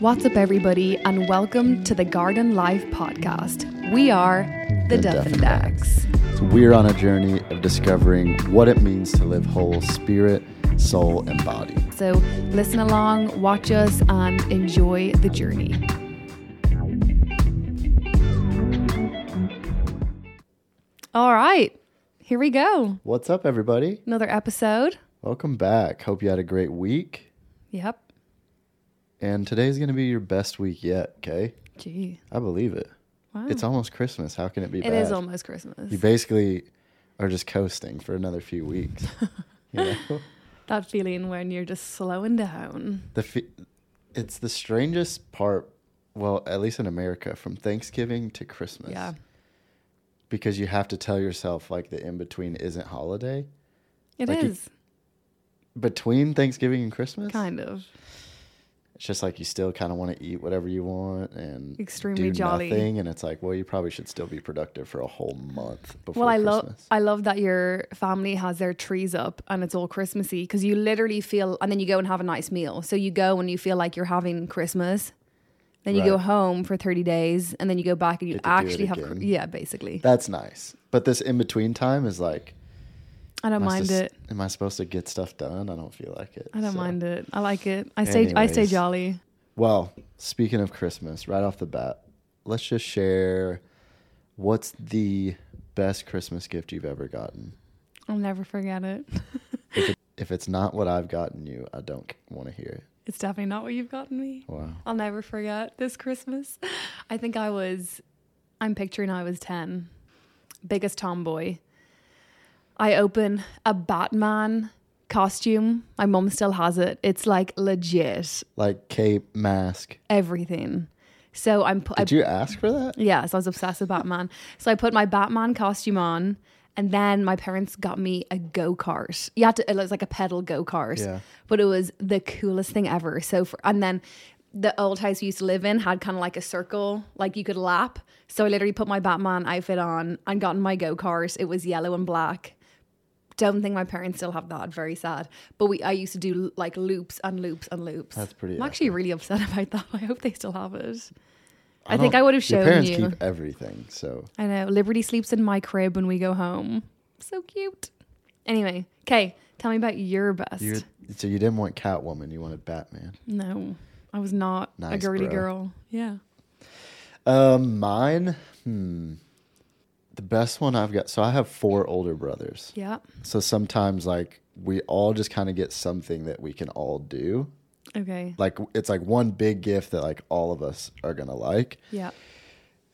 What's up, everybody, and welcome to the Garden Life podcast. We are the, The Duffendacks. So we're on a journey of discovering what it means to live whole spirit, soul, and body. So listen along, watch us, and enjoy the journey. All right, here we go. What's up, everybody? Another episode. Welcome back. Hope you had a great week. Yep. And today's going to be your best week yet, okay? Gee. I believe it. Wow. It's almost Christmas. How can it be It bad? is almost Christmas. You basically are just coasting for another few weeks. you know? that feeling when you're just slowing down. The fe- it's the strangest part, well, at least in America, from Thanksgiving to Christmas. Yeah. Because you have to tell yourself, like, the in between isn't holiday. It Like you- Between Thanksgiving and Christmas? kind of. It's just like you still kind of want to eat whatever you want and Extremely do jolly. nothing and it's like well you probably should still be productive for a whole month before Well, I love I love that your family has their trees up and it's all Christmassy because you literally feel, and then you go and have a nice meal. So you go and you feel like you're having Christmas. Then you go home for thirty days, and then you go back and you Get to do it actually have, yeah, basically. That's nice. But this in between time is like I don't mind it. Am I supposed to get stuff done? I don't feel like it. I don't so. mind it. I like it. I stay. I stay jolly. Well, speaking of Christmas, right off the bat, let's just share what's the best Christmas gift you've ever gotten. I'll never forget it. If, it, if it's not what I've gotten you, I don't want to hear it. It's definitely not what you've gotten me. Wow. I'll never forget this Christmas. I think I was, I'm picturing I was 10, biggest tomboy. I open a Batman costume. My mom still has it. It's like legit Like cape, mask. everything. So I'm, pu- I, Did you ask for that? yeah, so I was obsessed with Batman. so I put my Batman costume on. And then my parents got me a go kart. You had to, it was like a pedal go kart Yeah. but it was the coolest thing ever. So for and then the old house we used to live in had kind of like a circle, like you could lap. So I literally put my Batman outfit on and got in my go kart. It was yellow and black. Don't think my parents still have that. Very sad. But we I used to do like loops and loops and loops. That's pretty I'm actually epic. really upset about that. I hope they still have it. I, think I would have Your shown parents you. keep everything, so I know. Liberty sleeps in my crib when we go home. So cute. Anyway, okay. Tell me about your best. you so you didn't want Catwoman, you wanted Batman. No, I was not a Nice, girly bro. girl. Yeah. Um, mine, hmm, the best one I've got. So I have four older brothers. Yeah. So sometimes like we all just kind of get something that we can all do. Okay. Like it's like one big gift that like all of us are gonna like. Yeah.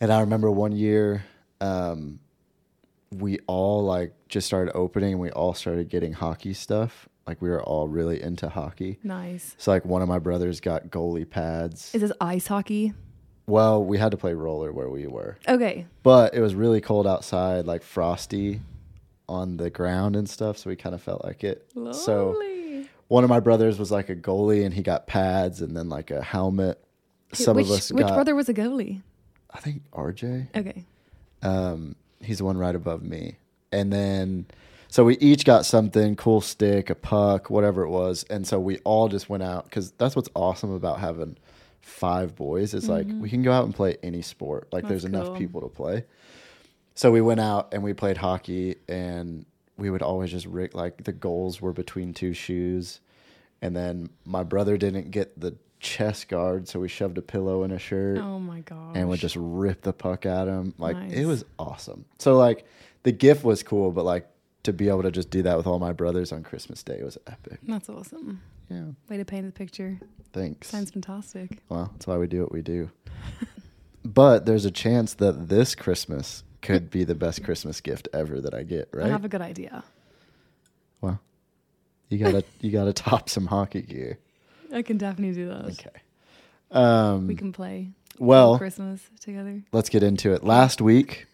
And I remember one year, um, we all like just started opening and we all started getting hockey stuff. Like we were all really into hockey. Nice. So like one of my brothers got goalie pads. Is this ice hockey? Well, we had to play roller where we were, Okay. but it was really cold outside, like frosty on the ground and stuff. So we kind of felt like it. So Lovely. one of my brothers was like a goalie and he got pads and then like a helmet. Some which, of us which brother was a goalie? I think RJ. Okay. Um, he's the one right above me. And then, so we each got something cool stick, a puck, whatever it was. And so we all just went out because that's what's awesome about having five boys. Is like we can go out and play any sport. Like there's Mm-hmm. Cool. enough people to play. So we went out and we played hockey and we would always just rig like the goals were between two shoes. And then my brother didn't get the chest guard, so we shoved a pillow in a shirt Oh my gosh. and would just rip the puck at him. Like Nice. it was awesome. So like the gift was cool, but like to be able to just do that with all my brothers on Christmas Day was epic. That's awesome. Yeah. Way to paint the picture. Thanks. Sounds fantastic. well, that's why we do what we do. but there's a chance that this Christmas could be the best Christmas gift ever that I get, right? I have a good idea. well, you gotta you gotta top some hockey gear. I can definitely do that. Okay. Um, We can play well, Christmas together. let's get into it. Last week,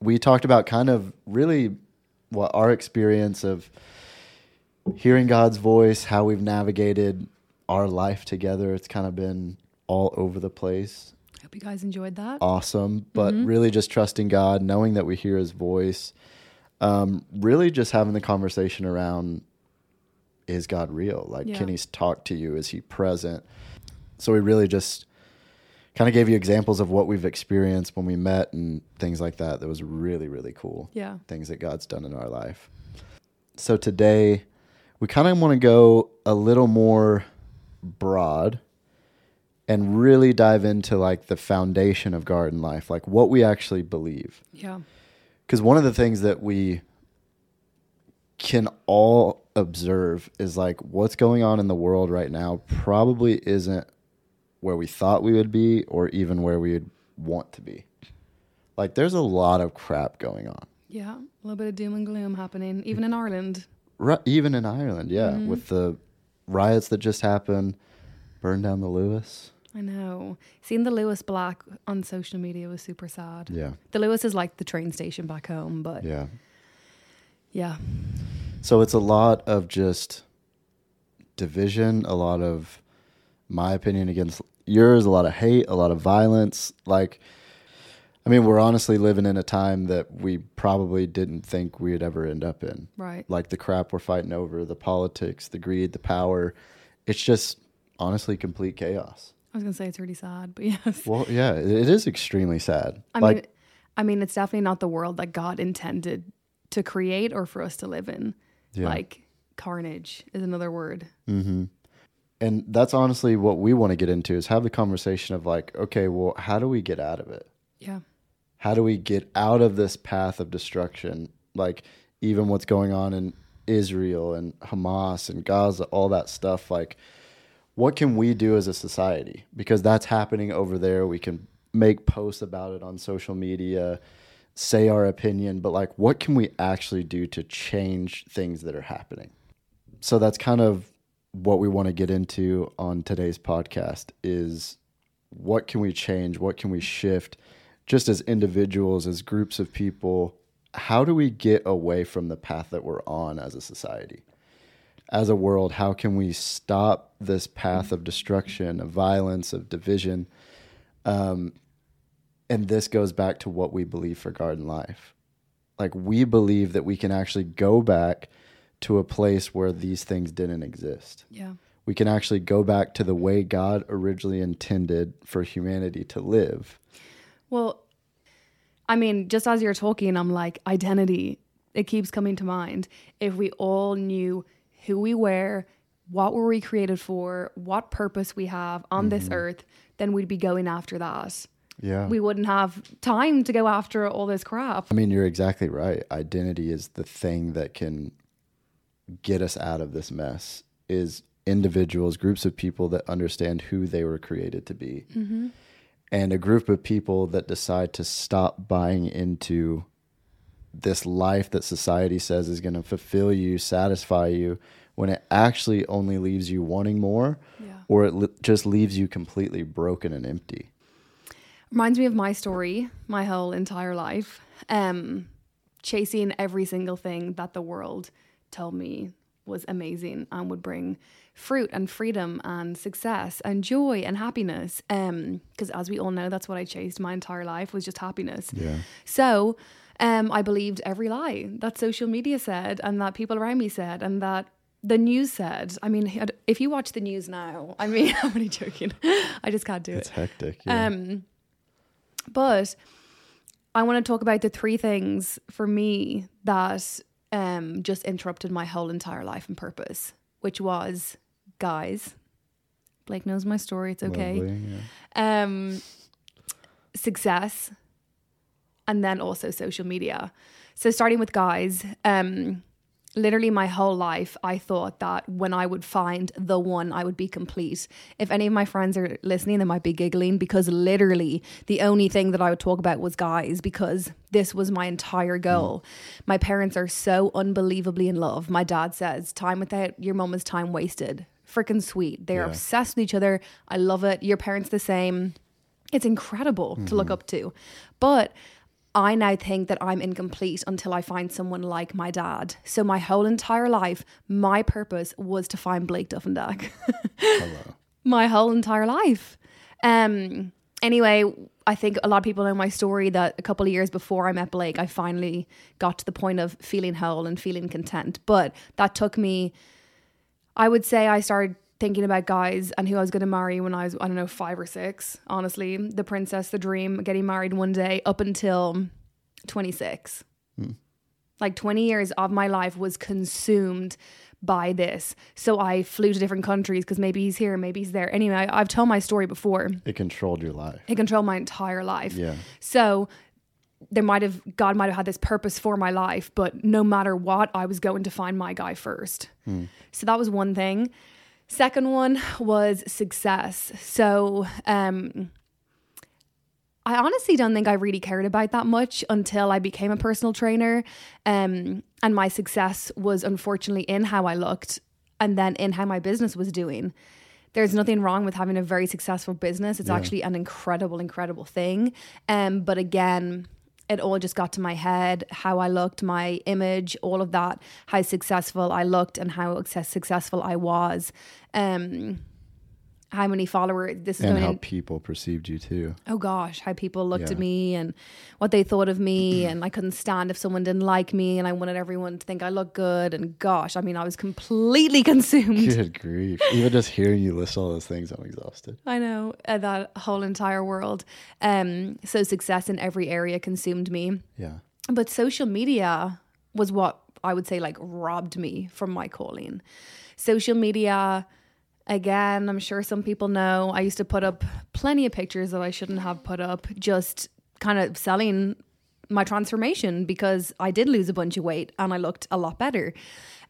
we talked about kind of really what our experience of hearing God's voice, how we've navigated our life together. It's kind of been all over the place. Hope you guys enjoyed that. Awesome. But Mhm. really just trusting God, knowing that we hear his voice. Um, really just having the conversation around is God real? Like, Yeah. can he talk to you? Is he present? So we really just kind of gave you examples of what we've experienced when we met and things like that. That was really, really cool. Yeah. Things that God's done in our life. So today, we kind of want to go a little more broad and really dive into like the foundation of garden life, like what we actually believe. Yeah. Because one of the things that we can all observe is like what's going on in the world right now probably isn't where we thought we would be or even where we would want to be. Like there's a lot of crap going on. Yeah. A little bit of doom and gloom happening, even mm. in Ireland. Ri- even in Ireland, yeah, Mm-hmm. with the riots that just happened, burned down the Luas. I know. Seeing the Luas Black on social media was super sad. Yeah. The Luas is like the train station back home, but yeah. Yeah. So it's a lot of just division, a lot of my opinion against yours, a lot of hate, a lot of violence. Like, I mean, we're honestly living in a time that we probably didn't think we'd ever end up in. Right. Like the crap we're fighting over, the politics, the greed, the power. It's just honestly complete chaos. I was gonna say it's really sad, but yes. Well, yeah, it is extremely sad. I like, mean I mean it's definitely not the world that God intended to create or for us to live in. Yeah. Like carnage is another word. Mm-hmm. And that's honestly what we want to get into is have the conversation of like, okay, well, how do we get out of it? Yeah. How do we get out of this path of destruction? Like even what's going on in Israel and Hamas and Gaza, all that stuff. Like, what can we do as a society? Because that's happening over there. We can make posts about it on social media, say our opinion, but like, what can we actually do to change things that are happening? So that's kind of what we want to get into on today's podcast is what can we change? What can we shift? Just as individuals, as groups of people, how do we get away from the path that we're on as a society? As a world, how can we stop this path of destruction, of violence, of division? Um, and this goes back to what we believe for garden life. Like, we believe that we can actually go back to a place where these things didn't exist Yeah. we can actually go back to the way God originally intended for humanity to live. Well, I mean, just as you're talking, I'm like, identity, it keeps coming to mind. If we all knew who we were, what were we created for, what purpose we have on this mm-hmm. earth, then we'd be going after that. Yeah. We wouldn't have time to go after all this crap. I mean, you're exactly right. Identity is the thing that can get us out of this mess is individuals, groups of people that understand who they were created to be. Mm-hmm. And a group of people that decide to stop buying into this life that society says is going to fulfill you, satisfy you, when it actually only leaves you wanting more Yeah. or it li- just leaves you completely broken and empty. Reminds me of my story, my whole entire life. Um, chasing every single thing that the world told me was amazing and would bring fruit and freedom and success and joy and happiness. Um, because as we all know, that's what I chased my entire life was just happiness. Yeah. So um, I believed every lie that social media said and that people around me said and that the news said. I mean, if you watch the news now, I mean, I'm only joking. I just can't do It's it. It's hectic. Yeah. Um, but I want to talk about the three things for me that um, just interrupted my whole entire life and purpose, which was guys. Blake knows my story. It's okay. Lovely, yeah. Um, success, and then also social media. So starting with guys, um, literally my whole life, I thought that when I would find the one, I would be complete. If any of my friends are listening, they might be giggling because literally the only thing that I would talk about was guys because this was my entire hmm. goal. My parents are so unbelievably in love. My dad says, time without your mom is time wasted. Freaking sweet. They're Yeah. obsessed with each other. I love it. Your parents the same. It's incredible to look hmm. up to. But I now think that I'm incomplete until I find someone like my dad. So my whole entire life, my purpose was to find Blake Duffendack. my whole entire life. Um anyway, I think a lot of people know my story that a couple of years before I met Blake, I finally got to the point of feeling whole and feeling content. But that took me I would say I started thinking about guys and who I was going to marry when I was, I don't know, five or six. Honestly, the princess, the dream, getting married one day up until 26. Hmm. Like 20 years of my life was consumed by this. So I flew to different countries because maybe he's here, maybe he's there. Anyway, I, I've told my story before. It controlled your life. It controlled my entire life. Yeah. So there might have God might have had this purpose for my life, but no matter what, I was going to find my guy first. Hmm. So that was one thing. Second one was success. So um I honestly don't think I really cared about that much until I became a personal trainer. Um, and my success was unfortunately in how I looked and then in how my business was doing. There's nothing wrong with having a very successful business. It's Yeah. actually an incredible, incredible thing. Um, but again, it all just got to my head, how I looked, my image, all of that, how successful I looked and how success- successful I was. Um, how many followers this is And going how in, people perceived you too. oh gosh, how people looked Yeah. at me and what they thought of me. and I couldn't stand if someone didn't like me and I wanted everyone to think I looked good. And gosh, I mean, I was completely consumed. Good grief. Even just hearing you list all those things, I'm exhausted. I know uh, that whole entire world. Um, so success in every area consumed me. Yeah. But social media was what I would say like robbed me from my calling. Social media, again, I'm sure some people know, I used to put up plenty of pictures that I shouldn't have put up, just kind of selling my transformation because I did lose a bunch of weight and I looked a lot better.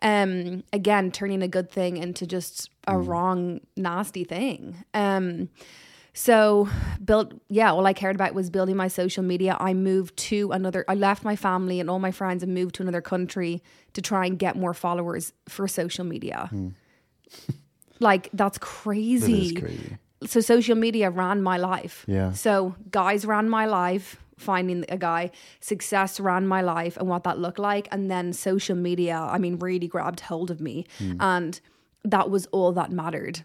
Um, again, turning a good thing into just a wrong, nasty thing. Um, so built yeah, all I cared about was building my social media. I moved to another I left my family and all my friends and moved to another country to try and get more followers for social media. like that's crazy. is crazy. So social media ran my life. Yeah. So guys ran my life, finding a guy, success ran my life and what that looked like. And then social media, I mean, really grabbed hold of me. Hmm. And that was all that mattered.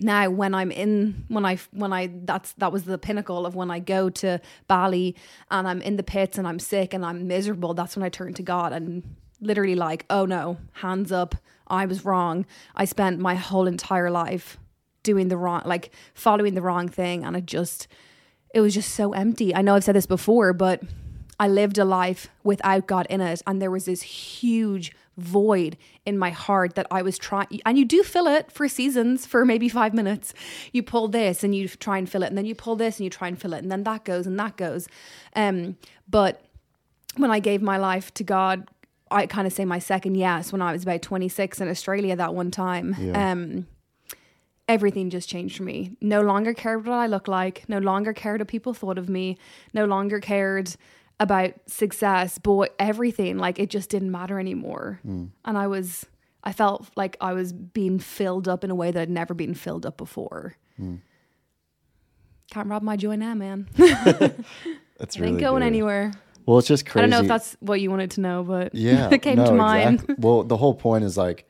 Now when I'm in when I when I that's that was the pinnacle of when I go to Bali and I'm in the pits and I'm sick and I'm miserable, that's when I turn to God and literally like, oh no, hands up, I was wrong. I spent my whole entire life doing the wrong like following the wrong thing and it just it was just so empty. I know I've said this before, but I lived a life without God in it and there was this huge void in my heart that I was trying and you do fill it for seasons for maybe 5 minutes. You pull this and you try and fill it and then you pull this and you try and fill it and then that goes and that goes. Um but when I gave my life to God, I kind of say my second yes when I was about 26 in Australia that one time. Yeah. Um everything just changed for me. No longer cared what I looked like, no longer cared what people thought of me, no longer cared about success, but everything like it just didn't matter anymore. And I was I felt like I was being filled up in a way that I'd never been filled up before. Can't rob my joy now, man. That's It really ain't going good. anywhere. Well, it's just crazy. I don't know if that's what you wanted to know, but yeah, it came no, to mind. exactly. Well, the whole point is like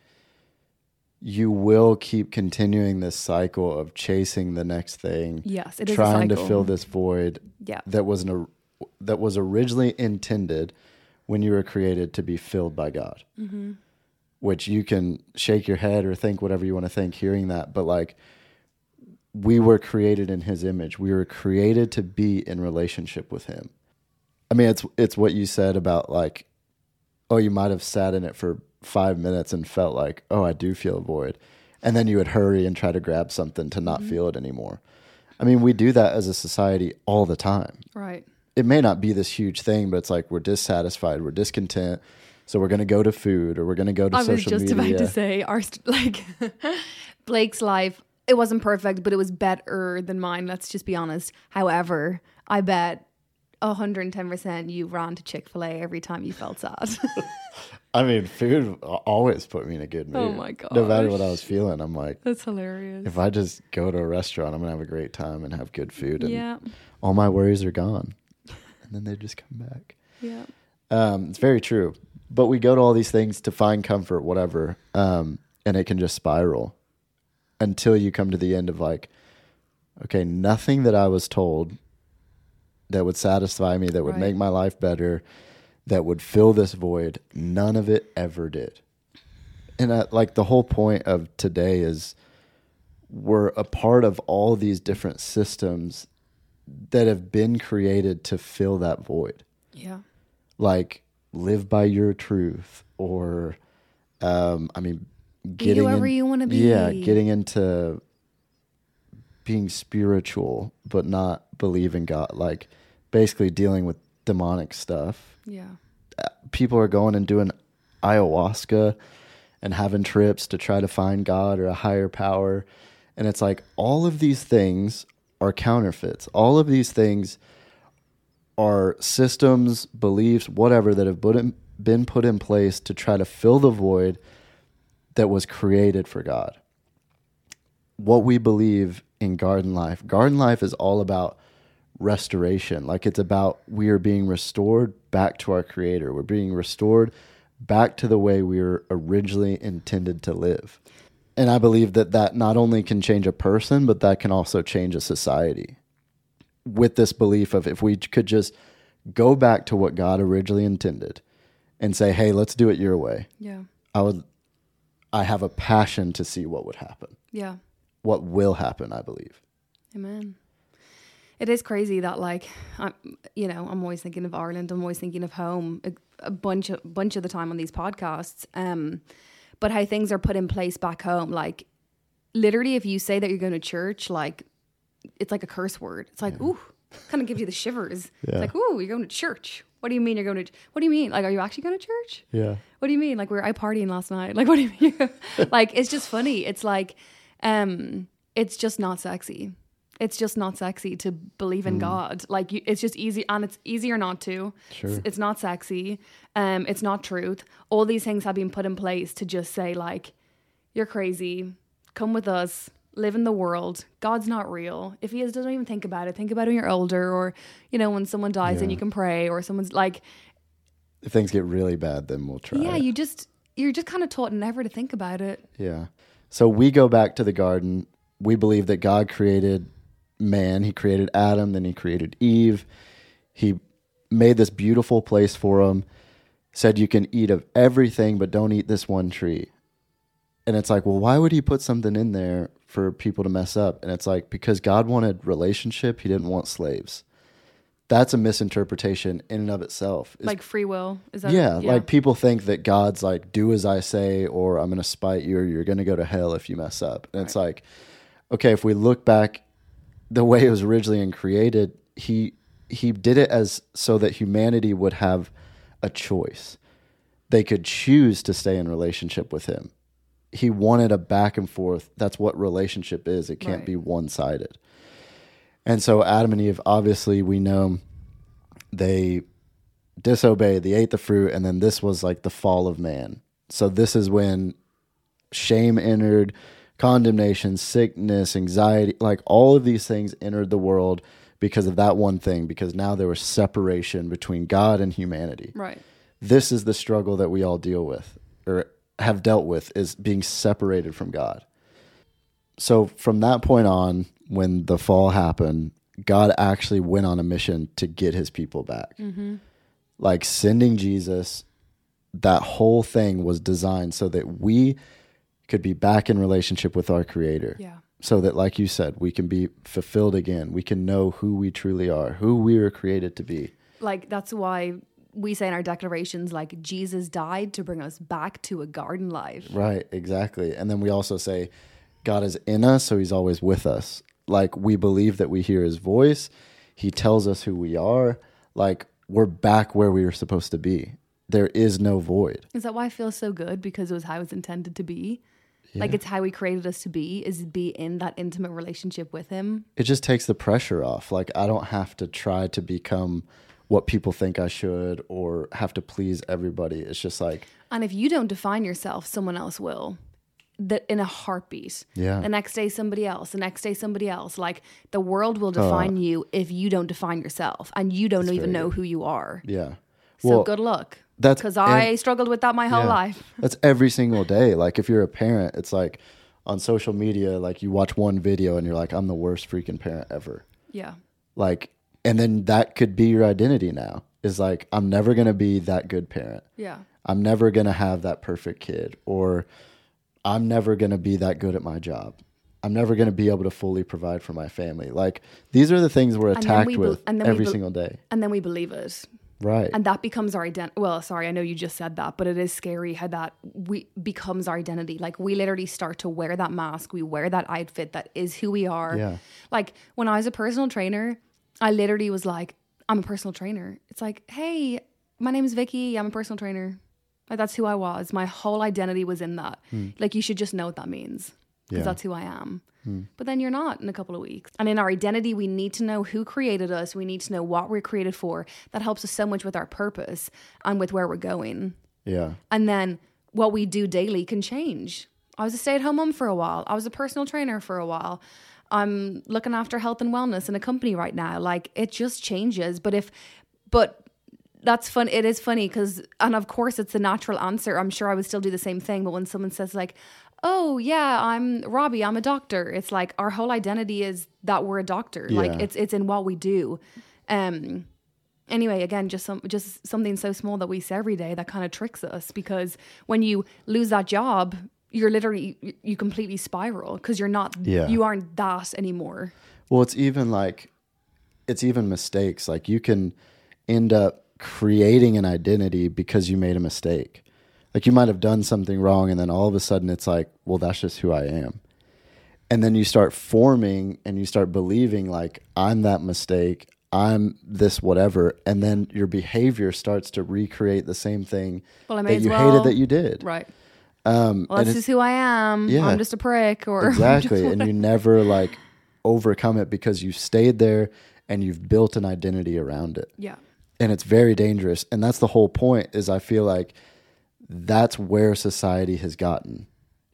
you will keep continuing this cycle of chasing the next thing, Yes, it is a trying to fill this void Yeah. that was an, that was originally intended when you were created to be filled by God. Mm-hmm. Which you can shake your head or think whatever you want to think hearing that, but like we were created in His image. We were created to be in relationship with Him. I mean, it's it's what you said about like, oh, you might have sat in it for five minutes and felt like, oh, I do feel a void, and then you would hurry and try to grab something to not mm-hmm. feel it anymore. I mean, we do that as a society all the time. Right. It may not be this huge thing, but it's like we're dissatisfied, we're discontent, so we're going to go to food or we're going to go to I was social just media. about to say our like Blake's life. It wasn't perfect, but it was better than mine. Let's just be honest. However, I bet 110% you ran to Chick Fil A every time you felt sad. I mean, food always put me in a good mood. Oh my god! No matter what I was feeling, I'm like, That's hilarious. if I just go to a restaurant, I'm gonna have a great time and have good food, and yeah, all my worries are gone, and then they just come back. yeah, Um, it's very true. But we go to all these things to find comfort, whatever, um, and it can just spiral until you come to the end of like, okay, nothing that I was told that would satisfy me, that would Right. make my life better, that would fill this void, none of it ever did. And uh, like the whole point of today is we're a part of all these different systems that have been created to fill that void. Yeah. Like live by your truth or um I mean Be whoever you wanna be. Yeah, getting into being spiritual but not believing God like basically dealing with demonic stuff. Yeah. People are going and doing ayahuasca and having trips to try to find God or a higher power. And it's like all of these things are counterfeits. All of these things are systems, beliefs, whatever that have put in, been put in place to try to fill the void that was created for God. What we believe in garden life, garden life is all about restoration. Like it's about we are being restored back to our creator. We're being restored back to the way we were originally intended to live. And I believe that that not only can change a person, but that can also change a society. With this belief of if we could just go back to what God originally intended and say, "Hey, let's do it your way." Yeah. I would I have a passion to see what would happen. Yeah. What will happen, I believe. Amen. It is crazy that like I'm, you know, I'm always thinking of Ireland. I'm always thinking of home a, a bunch of bunch of the time on these podcasts. Um, but how things are put in place back home, like literally, if you say that you're going to church, like it's like a curse word. It's like ooh, kind of gives you the shivers. Yeah. It's like ooh, you're going to church. What do you mean you're going to? What do you mean? Like, are you actually going to church? Yeah. What do you mean? Like, we we're out partying last night. Like, what do you mean? like, it's just funny. It's like, um, it's just not sexy. It's just not sexy to believe in God. Like, you, it's just easy, and it's easier not to. Sure. It's, it's not sexy. Um, it's not truth. All these things have been put in place to just say, like, you're crazy. Come with us. Live in the world. God's not real. If He is, don't even think about it. Think about it when you're older, or you know, when someone dies and you can pray, or someone's like, If things get really bad, then we'll try. yeah, you just you're just kind of taught never to think about it. Yeah. So we go back to the garden. We believe that God created man. He created Adam, then he created Eve. He made this beautiful place for them. Said you can eat of everything, but don't eat this one tree. And it's like, well, why would he put something in there for people to mess up? And it's like, because God wanted relationship, he didn't want slaves. That's a misinterpretation in and of itself. It's Like free will is that? yeah, like people think that God's like, do as I say, or I'm going to spite you, or you're going to go to hell if you mess up. And it's like, okay, if we look back the way it was originally and created, he he did it as so that humanity would have a choice. They could choose to stay in relationship with him. He wanted a back and forth. That's what relationship is. It can't Right. be one sided. And so Adam and Eve, obviously, we know they disobeyed, they ate the fruit, and then this was like the fall of man. So this is when shame entered, condemnation, sickness, anxiety, like all of these things entered the world because of that one thing, because now there was separation between God and humanity. right. This is the struggle that we all deal with or have dealt with is being separated from God. So from that point on, when the fall happened, God actually went on a mission to get his people back. Mm-hmm. Like sending Jesus, that whole thing was designed so that we could be back in relationship with our creator. Yeah. So that, like you said, we can be fulfilled again. We can know who we truly are, who we were created to be. Like that's why we say in our declarations, like Jesus died to bring us back to a garden life. Right, exactly. And then we also say God is in us, so he's always with us. Like we believe that we hear his voice. He tells us who we are. Like we're back where we were supposed to be. There is no void. Is that why I feel so good? Because it was how it's intended to be. Like it's how he created us to be, is be in that intimate relationship with him. It just takes the pressure off. Like I don't have to try to become what people think I should or have to please everybody. It's just like And if you don't define yourself, someone else will. That in a heartbeat. Yeah. The next day somebody else. The next day somebody else. Like the world will uh, define you if you don't define yourself, and you don't even very know who you are. yeah. So good luck. That's- because I struggled with that my whole Yeah. life. That's every single day. Like if you're a parent, it's like on social media, like you watch one video and you're like, I'm the worst freaking parent ever. Yeah. Like, and then that could be your identity now. Is like, I'm never gonna be that good parent. Yeah. I'm never gonna have that perfect kid, or I'm never gonna be that good at my job. I'm never going to be able to fully provide for my family. Like these are the things we're attacked we be- with every be- single day. And then we believe it. Right. And that becomes our identity. Well, sorry, I know you just said that, but it is scary how that we becomes our identity. Like we literally start to wear that mask, we wear that outfit that is who we are. Yeah. Like when I was a personal trainer, I literally was like, I'm a personal trainer. It's like, hey, my name is Vicky. I'm a personal trainer. Like that's who I was. My whole identity was in that. Hmm. Like you should just know what that means because Yeah. that's who I am. Hmm. But then you're not in a couple of weeks. And in our identity, we need to know who created us. We need to know what we're created for. That helps us so much with our purpose and with where we're going. yeah. And then what we do daily can change. I was a stay at home mom for a while. I was a personal trainer for a while. I'm looking after health and wellness in a company right now. Like it just changes. But if, but that's fun. It is funny because, and of course, it's the natural answer. I'm sure I would still do the same thing. But when someone says, like, oh, yeah, I'm Robbie, I'm a doctor, it's like our whole identity is that we're a doctor. Like it's, it's in what we do. Um, anyway again just some just something so small that we say every day that kind of tricks us because when you lose that job you're literally you- you completely spiral because you're not Yeah. you aren't that anymore Well, it's even like it's even mistakes. Like you can end up creating an identity because you made a mistake. Like you might have done something wrong and then all of a sudden it's like, well, that's just who I am. And then you start forming and you start believing like I'm that mistake, I'm this whatever, and then your behavior starts to recreate the same thing Well, that you well- hated that you did. right Um, well it's- just who i am Yeah. i'm just a prick or exactly and you never like overcome it because you stayed there and you've built an identity around it yeah and it's very dangerous and that's the whole point is i feel like that's where society has gotten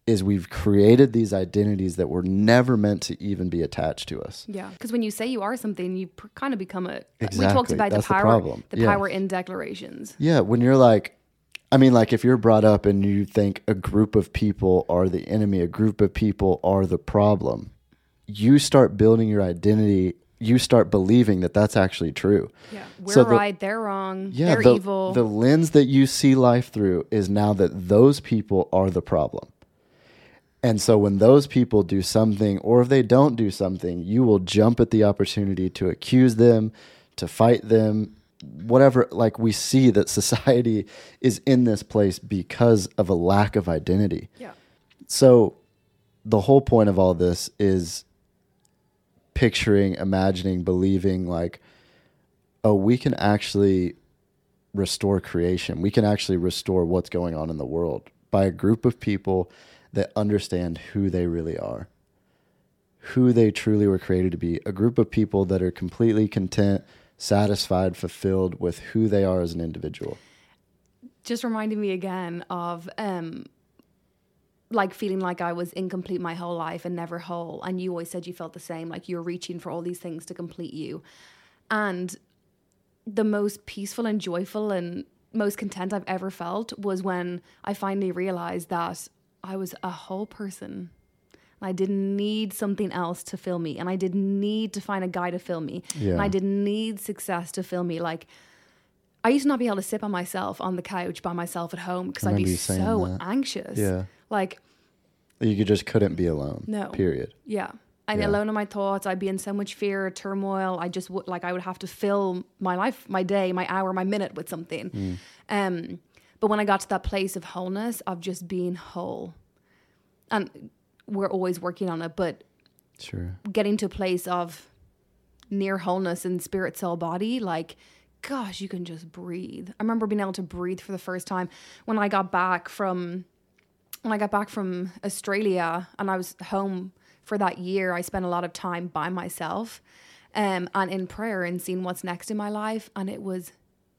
is we've created these identities that were never meant to even be attached to us yeah because when you say you are something you pr- kind of become it we talked Exactly. about That's the the power problem. the Yeah. power in declarations yeah when you're like i mean like if you're brought up and you think a group of people are the enemy a group of people are the problem you start building your identity you start believing that that's actually true. Yeah. We're So the- right they're wrong yeah they're the, evil. the lens that you see life through is now that those people are the problem. And so when those people do something or if they don't do something you will jump at the opportunity to accuse them to fight them whatever like we see that society is in this place because of a lack of identity. Yeah. So the whole point of all this is picturing, imagining, believing like, oh, we can actually restore creation. We can actually restore what's going on in the world by a group of people that understand who they really are, who they truly were created to be. A group of people that are completely content, satisfied, fulfilled with who they are as an individual. just reminded me again of um like feeling like I was incomplete my whole life and never whole. And you always said you felt the same, like you're reaching for all these things to complete you. And the most peaceful and joyful and most content I've ever felt was when I finally realized that I was a whole person. I didn't need something else to fill me. And I didn't need to find a guy to fill me. And I didn't need success to fill me. Like, I used to not be able to sit by myself on the couch by myself at home because I'd be remember you saying so that. anxious. Yeah. Like, You just couldn't be alone. No. Period. yeah. And Yeah. alone in my thoughts, I'd be in so much fear, turmoil. I just would like I would have to fill my life, my day, my hour, my minute with something. Mm. Um, but when I got to that place of wholeness, of just being whole, and we're always working on it, but Sure. getting to a place of near wholeness in spirit, soul, body, like, gosh, you can just breathe. I remember being able to breathe for the first time when I got back from when I got back from Australia and I was home for that year. I spent a lot of time by myself, um, and in prayer and seeing what's next in my life, and it was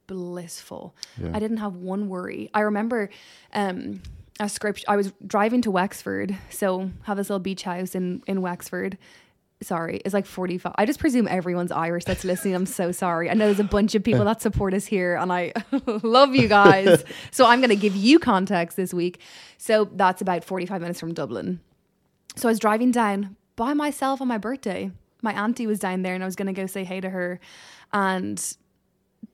blissful. Yeah. I didn't have one worry. I remember um, a script. I was driving to Wexford, so have this little beach house in in Wexford. Sorry, it's like 45. I just presume everyone's Irish that's listening. I'm so sorry. I know there's a bunch of people that support us here, and I love you guys. so I'm going to give you context this week. So that's about 45 minutes from Dublin. So I was driving down by myself on my birthday. My auntie was down there, and I was going to go say hey to her. And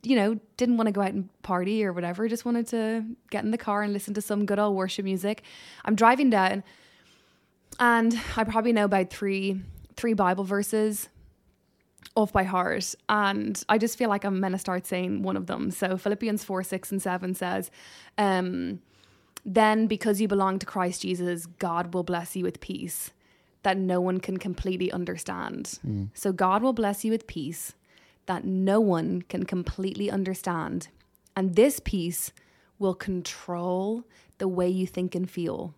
you know, didn't want to go out and party or whatever. Just wanted to get in the car and listen to some good old worship music. I'm driving down and I probably know about three three Bible verses off by heart. And I just feel like I'm gonna start saying one of them. So Philippians four, six, and seven says, um, then because you belong to Christ Jesus, God will bless you with peace that no one can completely understand. So God will bless you with peace that no one can completely understand. And this peace will control the way you think and feel.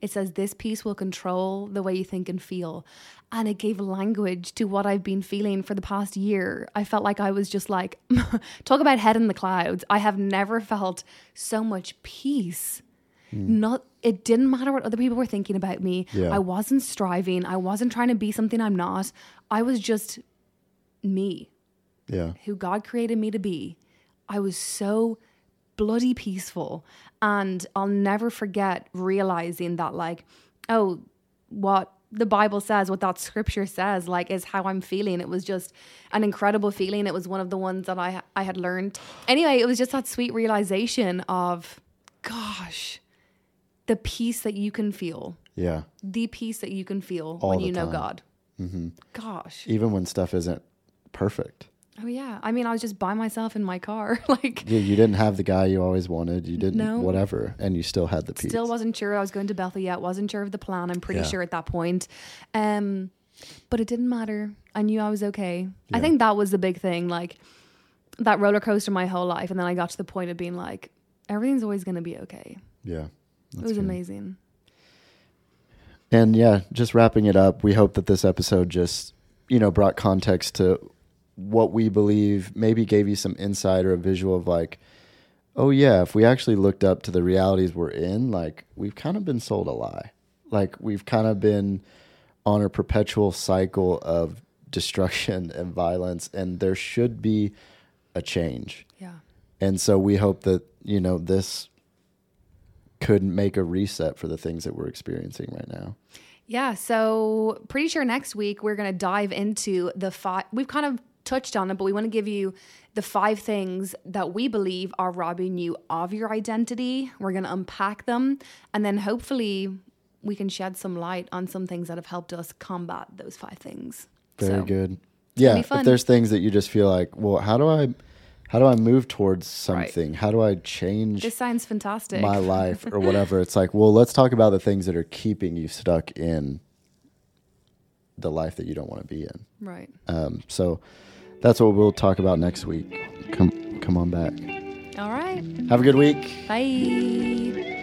It says this peace will control the way you think and feel. And it gave language to what I've been feeling for the past year. I felt like I was just like, talk about head in the clouds. I have never felt so much peace. Hmm. Not it didn't matter what other people were thinking about me. Yeah. I wasn't striving. I wasn't trying to be something I'm not. I was just me Yeah. who God created me to be. I was so bloody peaceful. And I'll never forget realizing that, like, oh, what the Bible says, what that scripture says, like, is how I'm feeling. It was just an incredible feeling. It was one of the ones that I I had learned. Anyway, it was just that sweet realization of, gosh, the peace that you can feel, Yeah. the peace that you can feel All when you know time. God. Mm-hmm. Gosh. Even when stuff isn't perfect. Oh yeah. I mean, I was just by myself in my car, like You, you didn't have the guy you always wanted. You didn't No. whatever, and you still had the peace. still wasn't sure I was going to Bethel yet. wasn't sure of the plan. I'm pretty Yeah. sure at that point. Um, but it didn't matter. I knew I was okay. I think that was the big thing. Like that roller coaster my whole life, and then I got to the point of being like, everything's always going to be okay. yeah. it was good. amazing. And yeah, just wrapping it up, we hope that this episode just, you know, brought context to what we believe, maybe gave you some insight or a visual of like, oh yeah, if we actually looked up to the realities we're in, like we've kind of been sold a lie. Like we've kind of been on a perpetual cycle of destruction and violence and there should be a change. Yeah. And so we hope that, you know, this could make a reset for the things that we're experiencing right now. Yeah, so pretty sure next week we're going to dive into the five. We've kind of touched on it, but we want to give you the five things that we believe are robbing you of your identity. We're going to unpack them, and then hopefully we can shed some light on some things that have helped us combat those five things. Very So, good. Yeah, if there's things that you just feel like, well, how do I, how do I move towards something? How do I change This sounds fantastic. my life or whatever? It's like, well, let's talk about the things that are keeping you stuck in the life that you don't want to be in. right. Um, so that's what we'll talk about next week. Come, come on back. All right. Have a good week. Bye.